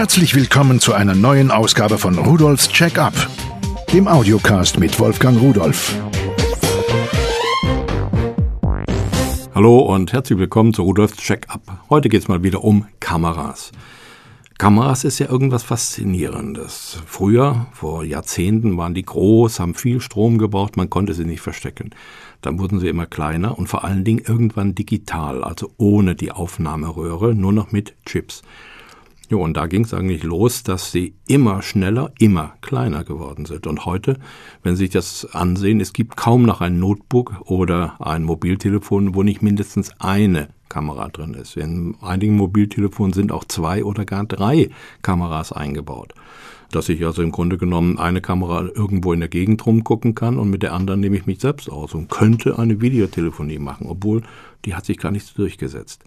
Herzlich willkommen zu einer neuen Ausgabe von Rudolfs Check-up, dem Audiocast mit Wolfgang Rudolf. Hallo und herzlich willkommen zu Rudolfs Check-up. Heute geht es mal wieder um Kameras. Kameras ist ja irgendwas Faszinierendes. Früher, vor Jahrzehnten, waren die groß, haben viel Strom gebraucht, man konnte sie nicht verstecken. Dann wurden sie immer kleiner und vor allen Dingen irgendwann digital, also ohne die Aufnahmeröhre, nur noch mit Chips. Ja, und da ging es eigentlich los, dass sie immer schneller, immer kleiner geworden sind. Und heute, wenn Sie sich das ansehen, es gibt kaum noch ein Notebook oder ein Mobiltelefon, wo nicht mindestens eine Kamera drin ist. In einigen Mobiltelefonen sind auch zwei oder gar drei Kameras eingebaut. Dass ich also im Grunde genommen eine Kamera irgendwo in der Gegend rumgucken kann und mit der anderen nehme ich mich selbst aus und könnte eine Videotelefonie machen, obwohl die hat sich gar nicht durchgesetzt.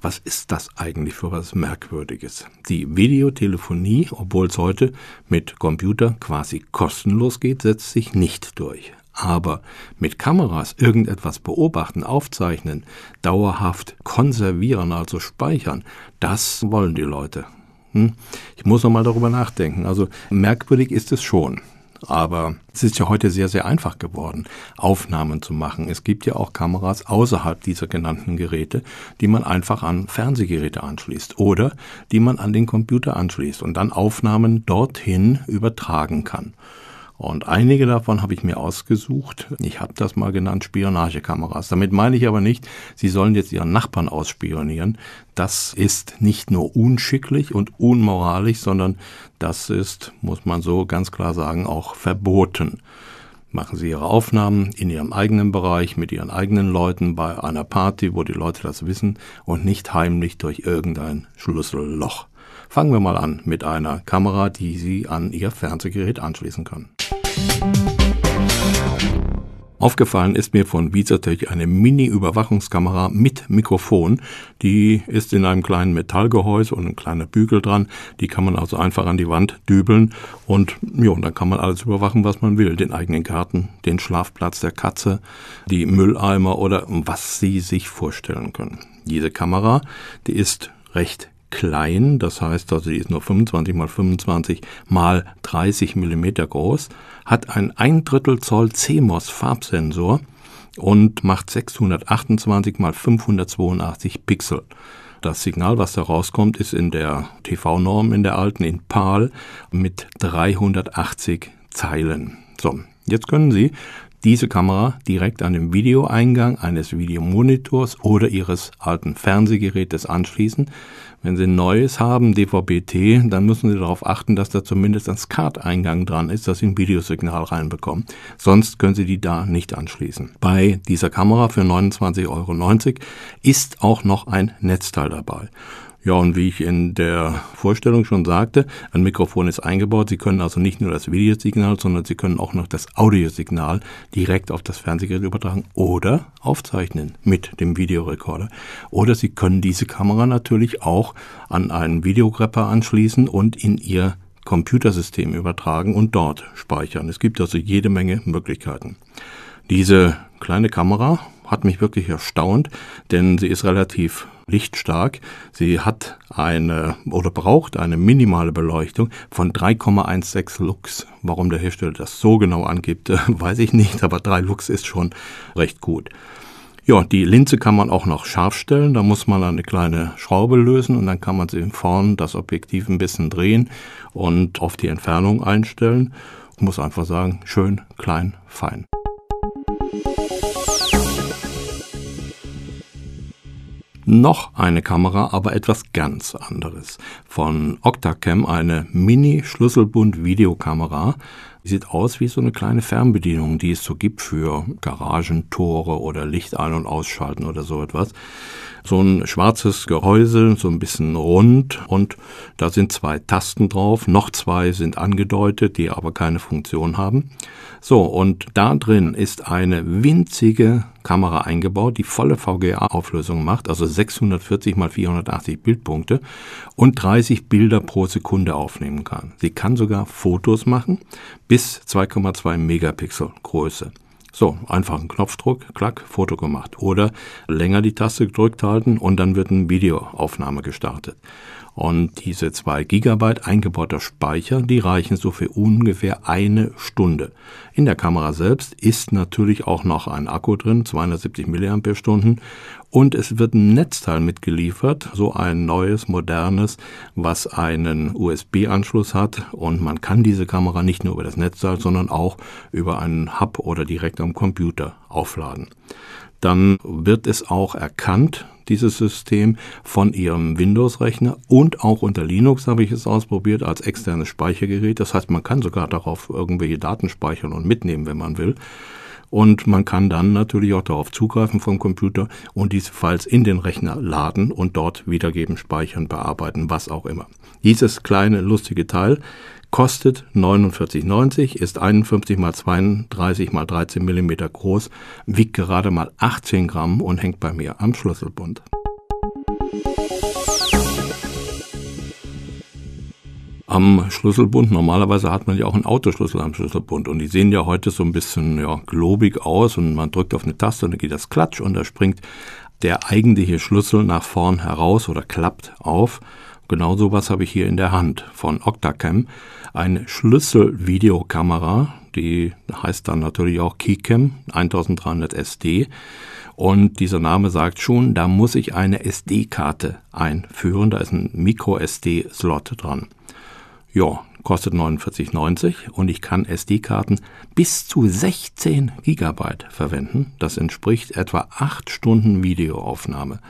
Was ist das eigentlich für was Merkwürdiges? Die Videotelefonie, obwohl es heute mit Computer quasi kostenlos geht, setzt sich nicht durch. Aber mit Kameras irgendetwas beobachten, aufzeichnen, dauerhaft konservieren, also speichern, das wollen die Leute. Hm? Ich muss noch mal darüber nachdenken. Also merkwürdig ist es schon. Aber es ist ja heute sehr, sehr einfach geworden, Aufnahmen zu machen. Es gibt ja auch Kameras außerhalb dieser genannten Geräte, die man einfach an Fernsehgeräte anschließt oder die man an den Computer anschließt und dann Aufnahmen dorthin übertragen kann. Und einige davon habe ich mir ausgesucht. Ich habe das mal genannt Spionagekameras. Damit meine ich aber nicht, Sie sollen jetzt Ihren Nachbarn ausspionieren. Das ist nicht nur unschicklich und unmoralisch, sondern das ist, muss man so ganz klar sagen, auch verboten. Machen Sie Ihre Aufnahmen in Ihrem eigenen Bereich mit Ihren eigenen Leuten bei einer Party, wo die Leute das wissen und nicht heimlich durch irgendein Schlüsselloch. Fangen wir mal an mit einer Kamera, die Sie an Ihr Fernsehgerät anschließen können. Aufgefallen ist mir von Visatech eine Mini-Überwachungskamera mit Mikrofon. Die ist in einem kleinen Metallgehäuse und ein kleiner Bügel dran. Die kann man also einfach an die Wand dübeln und ja, und dann kann man alles überwachen, was man will. Den eigenen Garten, den Schlafplatz der Katze, die Mülleimer oder was Sie sich vorstellen können. Diese Kamera, die ist recht klein, das heißt also, die ist nur 25 mal 25 mal 30 Millimeter groß, hat ein ein Drittel Zoll CMOS Farbsensor und macht 628 mal 582 Pixel. Das Signal, was da rauskommt, ist in der TV-Norm in der alten in PAL mit 380 Zeilen. So, jetzt können Sie diese Kamera direkt an den Videoeingang eines Videomonitors oder Ihres alten Fernsehgerätes anschließen. Wenn Sie ein neues haben, DVB-T, dann müssen Sie darauf achten, dass da zumindest ein SCART-Eingang dran ist, dass Sie ein Videosignal reinbekommen. Sonst können Sie die da nicht anschließen. Bei dieser Kamera für 29,90 Euro ist auch noch ein Netzteil dabei. Ja, und wie ich in der Vorstellung schon sagte, ein Mikrofon ist eingebaut. Sie können also nicht nur das Videosignal, sondern Sie können auch noch das Audiosignal direkt auf das Fernsehgerät übertragen oder aufzeichnen mit dem Videorekorder. Oder Sie können diese Kamera natürlich auch an einen Videogrepper anschließen und in Ihr Computersystem übertragen und dort speichern. Es gibt also jede Menge Möglichkeiten. Diese kleine Kamera hat mich wirklich erstaunt, denn sie ist relativ lichtstark. Sie hat eine oder braucht eine minimale Beleuchtung von 3,16 Lux. Warum der Hersteller das so genau angibt, weiß ich nicht, aber 3 Lux ist schon recht gut. Ja, die Linse kann man auch noch scharf stellen. Da muss man eine kleine Schraube lösen und dann kann man sie vorn das Objektiv ein bisschen drehen und auf die Entfernung einstellen. Ich muss einfach sagen, schön, klein, fein. Noch eine Kamera, aber etwas ganz anderes. Von Octacam eine Mini-Schlüsselbund-Videokamera. Sieht aus wie so eine kleine Fernbedienung, die es so gibt für Garagentore oder Licht ein- und ausschalten oder so etwas. So ein schwarzes Gehäuse, so ein bisschen rund und da sind zwei Tasten drauf. Noch zwei sind angedeutet, die aber keine Funktion haben. So, und da drin ist eine winzige Kamera eingebaut, die volle VGA-Auflösung macht, also 640 mal 480 Bildpunkte und 30 Bilder pro Sekunde aufnehmen kann. Sie kann sogar Fotos machen bis 2,2 Megapixel Größe. So, einfach einen Knopfdruck, klack, Foto gemacht. Oder länger die Taste gedrückt halten und dann wird eine Videoaufnahme gestartet. Und diese zwei Gigabyte eingebauter Speicher, die reichen so für ungefähr eine Stunde. In der Kamera selbst ist natürlich auch noch ein Akku drin, 270 mAh. Und es wird ein Netzteil mitgeliefert, so ein neues, modernes, was einen USB-Anschluss hat. Und man kann diese Kamera nicht nur über das Netzteil, sondern auch über einen Hub oder direkt am Computer aufladen. Dann wird es auch erkannt, dieses System von Ihrem Windows-Rechner und auch unter Linux habe ich es ausprobiert als externes Speichergerät. Das heißt, man kann sogar darauf irgendwelche Daten speichern und mitnehmen, wenn man will. Und man kann dann natürlich auch darauf zugreifen vom Computer und diese Files in den Rechner laden und dort wiedergeben, speichern, bearbeiten, was auch immer. Dieses kleine lustige Teil kostet 49,90, ist 51 mal 32 mal 13 Millimeter groß, wiegt gerade mal 18 Gramm und hängt bei mir am Schlüsselbund. Am Schlüsselbund, normalerweise hat man ja auch einen Autoschlüssel am Schlüsselbund und die sehen ja heute so ein bisschen ja, globig aus und man drückt auf eine Taste und dann geht das Klatsch und da springt der eigentliche Schlüssel nach vorn heraus oder klappt auf. Genau sowas habe ich hier in der Hand von Octacam eine Schlüsselvideokamera, die heißt dann natürlich auch Keycam 1300 SD. Und dieser Name sagt schon, da muss ich eine SD-Karte einführen. Da ist ein Micro-SD-Slot dran. Ja, kostet 49,90 und ich kann SD-Karten bis zu 16 Gigabyte verwenden. Das entspricht etwa 8 Stunden Videoaufnahme.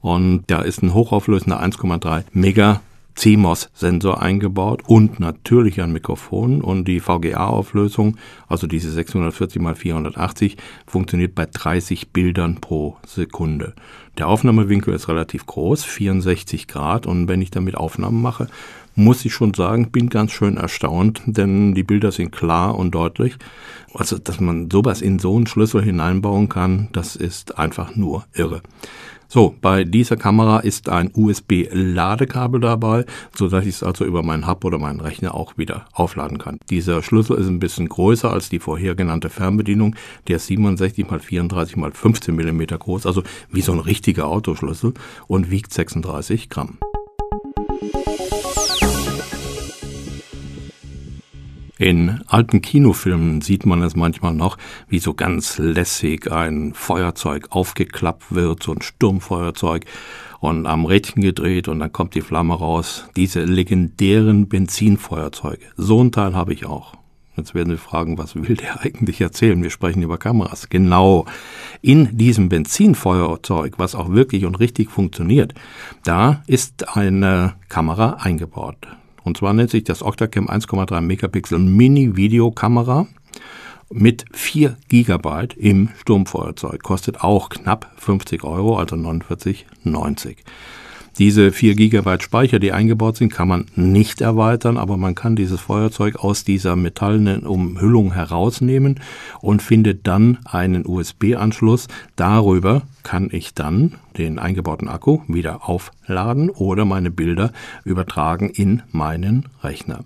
Und da ist ein hochauflösender 1,3 Mega CMOS-Sensor eingebaut und natürlich ein Mikrofon und die VGA-Auflösung, also diese 640 x 480, funktioniert bei 30 Bildern pro Sekunde. Der Aufnahmewinkel ist relativ groß, 64 Grad und wenn ich damit Aufnahmen mache, muss ich schon sagen, bin ganz schön erstaunt, denn die Bilder sind klar und deutlich. Also, dass man sowas in so einen Schlüssel hineinbauen kann, das ist einfach nur irre. So, bei dieser Kamera ist ein USB-Ladekabel dabei, so dass ich es also über meinen Hub oder meinen Rechner auch wieder aufladen kann. Dieser Schlüssel ist ein bisschen größer als die vorher genannte Fernbedienung. Der ist 67 x 34 x 15 mm groß, also wie so ein richtiger Autoschlüssel und wiegt 36 Gramm. In alten Kinofilmen sieht man es manchmal noch, wie so ganz lässig ein Feuerzeug aufgeklappt wird, so ein Sturmfeuerzeug und am Rädchen gedreht und dann kommt die Flamme raus. Diese legendären Benzinfeuerzeuge. So ein Teil habe ich auch. Jetzt werden Sie fragen, was will der eigentlich erzählen? Wir sprechen über Kameras. Genau. In diesem Benzinfeuerzeug, was auch wirklich und richtig funktioniert, da ist eine Kamera eingebaut. Und zwar nennt sich das Octacam 1,3 Megapixel Mini-Videokamera mit 4 GB im Sturmfeuerzeug. Kostet auch knapp 50 Euro, also 49,90. Diese 4 GB Speicher, die eingebaut sind, kann man nicht erweitern, aber man kann dieses Feuerzeug aus dieser metallenen Umhüllung herausnehmen und findet dann einen USB-Anschluss. Darüber kann ich dann den eingebauten Akku wieder aufladen oder meine Bilder übertragen in meinen Rechner.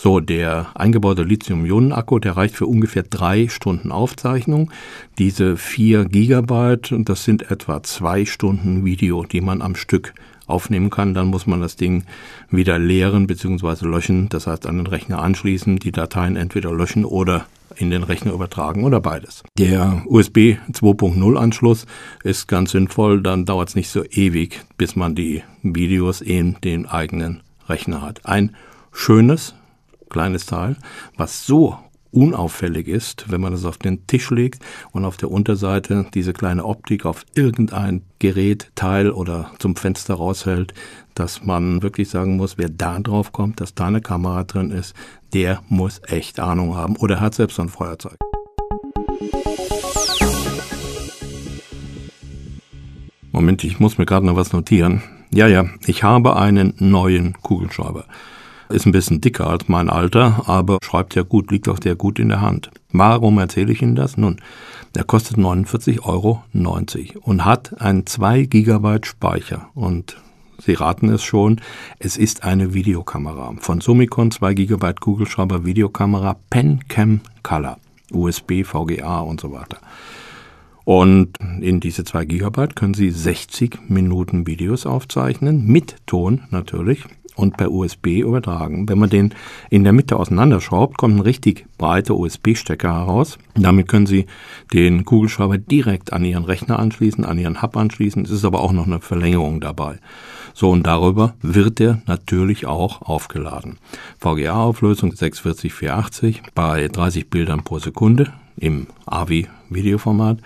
So, der eingebaute Lithium-Ionen-Akku, der reicht für ungefähr drei Stunden Aufzeichnung. Diese vier Gigabyte, das sind etwa zwei Stunden Video, die man am Stück aufnehmen kann, dann muss man das Ding wieder leeren bzw. löschen. Das heißt, an den Rechner anschließen, die Dateien entweder löschen oder in den Rechner übertragen oder beides. Der USB 2.0 Anschluss ist ganz sinnvoll, dann dauert es nicht so ewig, bis man die Videos in den eigenen Rechner hat. Ein schönes kleines Teil, was so unauffällig ist, wenn man es auf den Tisch legt und auf der Unterseite diese kleine Optik auf irgendein Gerät, Teil oder zum Fenster raushält, dass man wirklich sagen muss, wer da drauf kommt, dass da eine Kamera drin ist, der muss echt Ahnung haben oder hat selbst so ein Feuerzeug. Moment, ich muss mir gerade noch was notieren. Ja, ja, ich habe einen neuen Kugelschreiber. Ist ein bisschen dicker als mein Alter, aber schreibt ja gut, liegt auch sehr gut in der Hand. Warum erzähle ich Ihnen das? Nun, der kostet 49,90 Euro und hat einen 2 Gigabyte Speicher und Sie raten es schon, es ist eine Videokamera von Summicon 2 GB Kugelschreiber Videokamera PenCam Color. USB, VGA und so weiter. Und in diese zwei Gigabyte können Sie 60 Minuten Videos aufzeichnen, mit Ton natürlich und per USB übertragen. Wenn man den in der Mitte auseinanderschraubt, kommt ein richtig breiter USB-Stecker heraus. Damit können Sie den Kugelschreiber direkt an Ihren Rechner anschließen, an Ihren Hub anschließen. Es ist aber auch noch eine Verlängerung dabei. So, und darüber wird er natürlich auch aufgeladen. VGA-Auflösung 640-480 bei 30 Bildern pro Sekunde im AVI-Videoformat.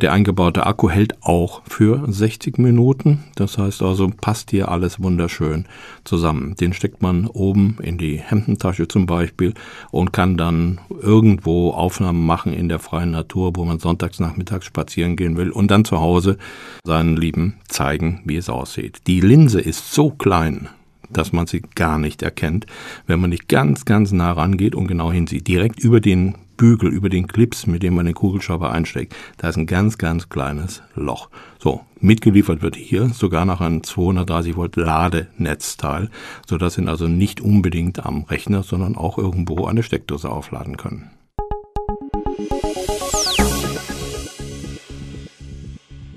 Der eingebaute Akku hält auch für 60 Minuten. Das heißt also, passt hier alles wunderschön zusammen. Den steckt man oben in die Hemdentasche zum Beispiel und kann dann irgendwo Aufnahmen machen in der freien Natur, wo man sonntags nachmittags spazieren gehen will und dann zu Hause seinen Lieben zeigen, wie es aussieht. Die Linse ist so klein, dass man sie gar nicht erkennt, wenn man nicht ganz, ganz nah rangeht und genau hinsieht. Direkt über den Bügel, über den Clips, mit dem man den Kugelschreiber einsteckt, da ist ein ganz, ganz kleines Loch. So, mitgeliefert wird hier sogar noch ein 230 Volt Ladenetzteil, so dass Sie also nicht unbedingt am Rechner, sondern auch irgendwo eine Steckdose aufladen können.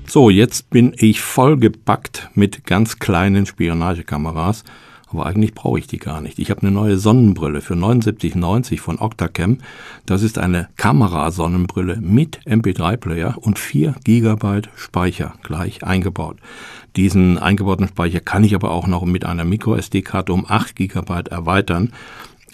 So, jetzt bin ich vollgepackt mit ganz kleinen Spionagekameras aber eigentlich brauche ich die gar nicht. Ich habe eine neue Sonnenbrille für 79,90 von Octacam. Das ist eine Kamerasonnenbrille mit MP3-Player und 4 GB Speicher gleich eingebaut. Diesen eingebauten Speicher kann ich aber auch noch mit einer MicroSD-Karte um 8 GB erweitern.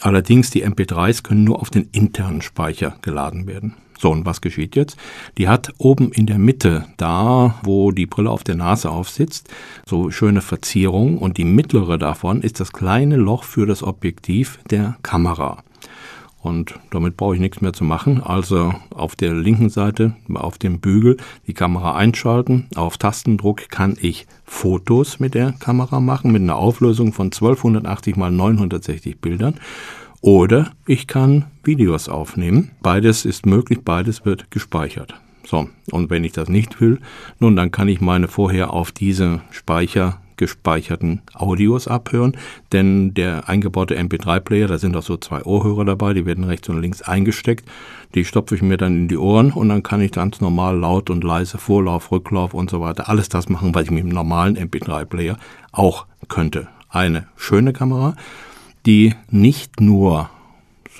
Allerdings die MP3s können nur auf den internen Speicher geladen werden. So, und was geschieht jetzt? Die hat oben in der Mitte, da wo die Brille auf der Nase aufsitzt, so schöne Verzierung und die mittlere davon ist das kleine Loch für das Objektiv der Kamera. Und damit brauche ich nichts mehr zu machen. Also auf der linken Seite, auf dem Bügel, die Kamera einschalten. Auf Tastendruck kann ich Fotos mit der Kamera machen, mit einer Auflösung von 1280 mal 960 Bildern. Oder ich kann Videos aufnehmen. Beides ist möglich, beides wird gespeichert. So, und wenn ich das nicht will, nun, dann kann ich meine vorher auf diese Speicher gespeicherten Audios abhören, denn der eingebaute MP3-Player, da sind auch so zwei Ohrhörer dabei, die werden rechts und links eingesteckt. Die stopfe ich mir dann in die Ohren und dann kann ich ganz normal laut und leise Vorlauf, Rücklauf und so weiter alles das machen, was ich mit dem normalen MP3-Player auch könnte. Eine schöne Kamera, die nicht nur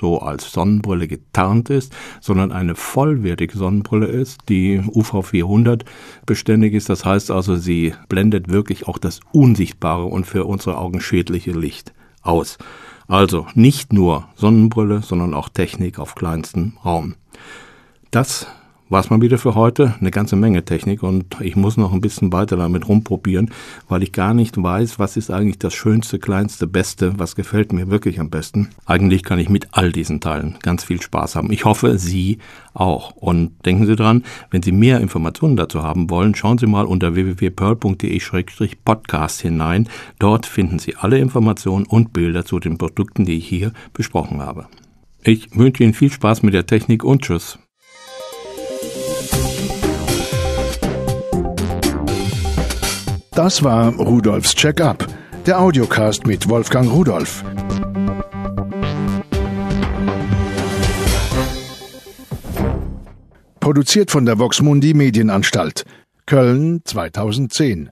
so als Sonnenbrille getarnt ist, sondern eine vollwertige Sonnenbrille ist, die UV400 beständig ist. Das heißt also, sie blendet wirklich auch das unsichtbare und für unsere Augen schädliche Licht aus. Also nicht nur Sonnenbrille, sondern auch Technik auf kleinstem Raum. Das war es mal wieder für heute. Eine ganze Menge Technik und ich muss noch ein bisschen weiter damit rumprobieren, weil ich gar nicht weiß, was ist eigentlich das Schönste, Kleinste, Beste, was gefällt mir wirklich am besten. Eigentlich kann ich mit all diesen Teilen ganz viel Spaß haben. Ich hoffe, Sie auch. Und denken Sie dran, wenn Sie mehr Informationen dazu haben wollen, schauen Sie mal unter www.pearl.de-podcast hinein. Dort finden Sie alle Informationen und Bilder zu den Produkten, die ich hier besprochen habe. Ich wünsche Ihnen viel Spaß mit der Technik und Tschüss. Das war Rudolfs Check-up, der Audiocast mit Wolfgang Rudolf. Produziert von der Voxmundi Medienanstalt, Köln 2010.